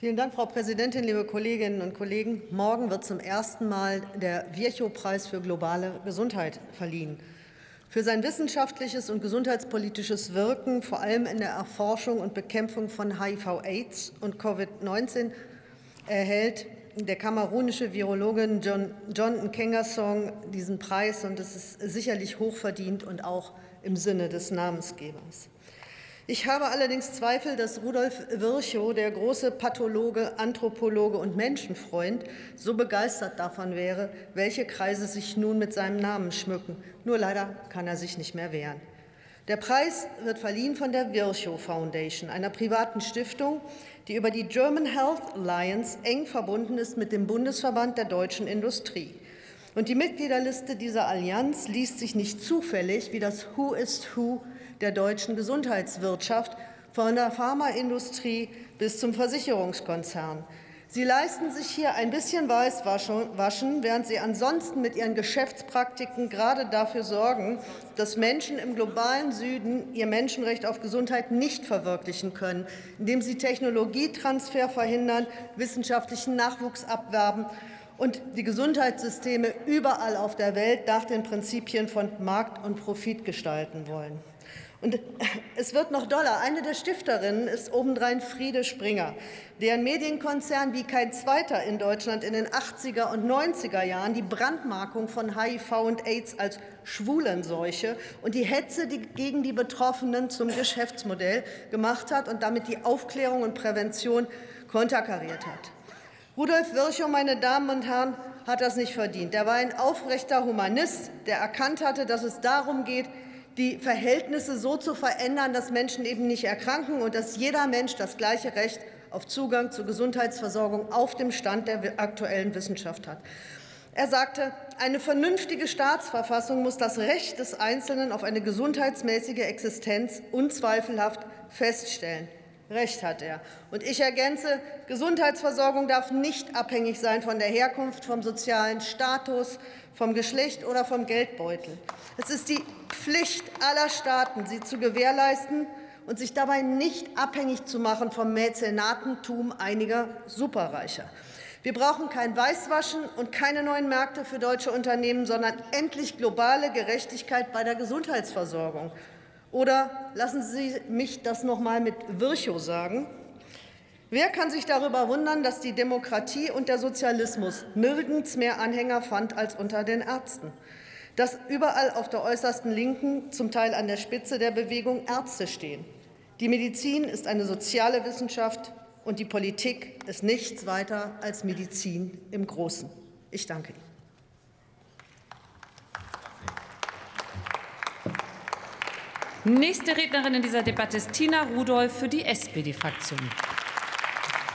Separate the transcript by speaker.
Speaker 1: Vielen Dank, Frau Präsidentin, liebe Kolleginnen und Kollegen. Morgen wird zum ersten Mal der Virchow-Preis für globale Gesundheit verliehen. Für sein wissenschaftliches und gesundheitspolitisches Wirken, vor allem in der Erforschung und Bekämpfung von HIV-Aids und Covid-19, erhält der kamerunische Virologin John, John Nkengasong diesen Preis. Und es ist sicherlich hochverdient und auch im Sinne des Namensgebers. Ich habe allerdings Zweifel, dass Rudolf Virchow, der große Pathologe, Anthropologe und Menschenfreund, so begeistert davon wäre, welche Kreise sich nun mit seinem Namen schmücken. Nur leider kann er sich nicht mehr wehren. Der Preis wird verliehen von der Virchow Foundation, einer privaten Stiftung, die über die German Health Alliance eng verbunden ist mit dem Bundesverband der deutschen Industrie. Und die Mitgliederliste dieser Allianz liest sich nicht zufällig wie das Who is Who der deutschen Gesundheitswirtschaft, von der Pharmaindustrie bis zum Versicherungskonzern. Sie leisten sich hier ein bisschen Weißwaschen, während sie ansonsten mit ihren Geschäftspraktiken gerade dafür sorgen, dass Menschen im globalen Süden ihr Menschenrecht auf Gesundheit nicht verwirklichen können, indem sie Technologietransfer verhindern, wissenschaftlichen Nachwuchs abwerben und die Gesundheitssysteme überall auf der Welt nach den Prinzipien von Markt und Profit gestalten wollen. Und es wird noch doller. Eine der Stifterinnen ist obendrein Friede Springer, deren Medienkonzern wie kein zweiter in Deutschland in den 80er und 90er Jahren die Brandmarkung von HIV und AIDS als Schwulenseuche und die Hetze gegen die Betroffenen zum Geschäftsmodell gemacht hat und damit die Aufklärung und Prävention konterkariert hat. Rudolf Virchow, meine Damen und Herren, hat das nicht verdient. Er war ein aufrechter Humanist, der erkannt hatte, dass es darum geht, die Verhältnisse so zu verändern, dass Menschen eben nicht erkranken und dass jeder Mensch das gleiche Recht auf Zugang zur Gesundheitsversorgung auf dem Stand der aktuellen Wissenschaft hat. Er sagte, eine vernünftige Staatsverfassung muss das Recht des Einzelnen auf eine gesundheitsmäßige Existenz unzweifelhaft feststellen. Recht hat er. Und ich ergänze, Gesundheitsversorgung darf nicht abhängig sein von der Herkunft, vom sozialen Status, vom Geschlecht oder vom Geldbeutel. Es ist die Pflicht aller Staaten, sie zu gewährleisten und sich dabei nicht abhängig zu machen vom Mäzenatentum einiger Superreicher. Wir brauchen kein Weißwaschen und keine neuen Märkte für deutsche Unternehmen, sondern endlich globale Gerechtigkeit bei der Gesundheitsversorgung. Oder lassen Sie mich das noch mal mit Virchow sagen. Wer kann sich darüber wundern, dass die Demokratie und der Sozialismus nirgends mehr Anhänger fand als unter den Ärzten? Dass überall auf der äußersten Linken, zum Teil an der Spitze der Bewegung, Ärzte stehen. Die Medizin ist eine soziale Wissenschaft und die Politik ist nichts weiter als Medizin im Großen. Ich danke Ihnen.
Speaker 2: Nächste Rednerin in dieser Debatte ist Tina Rudolph für die SPD-Fraktion.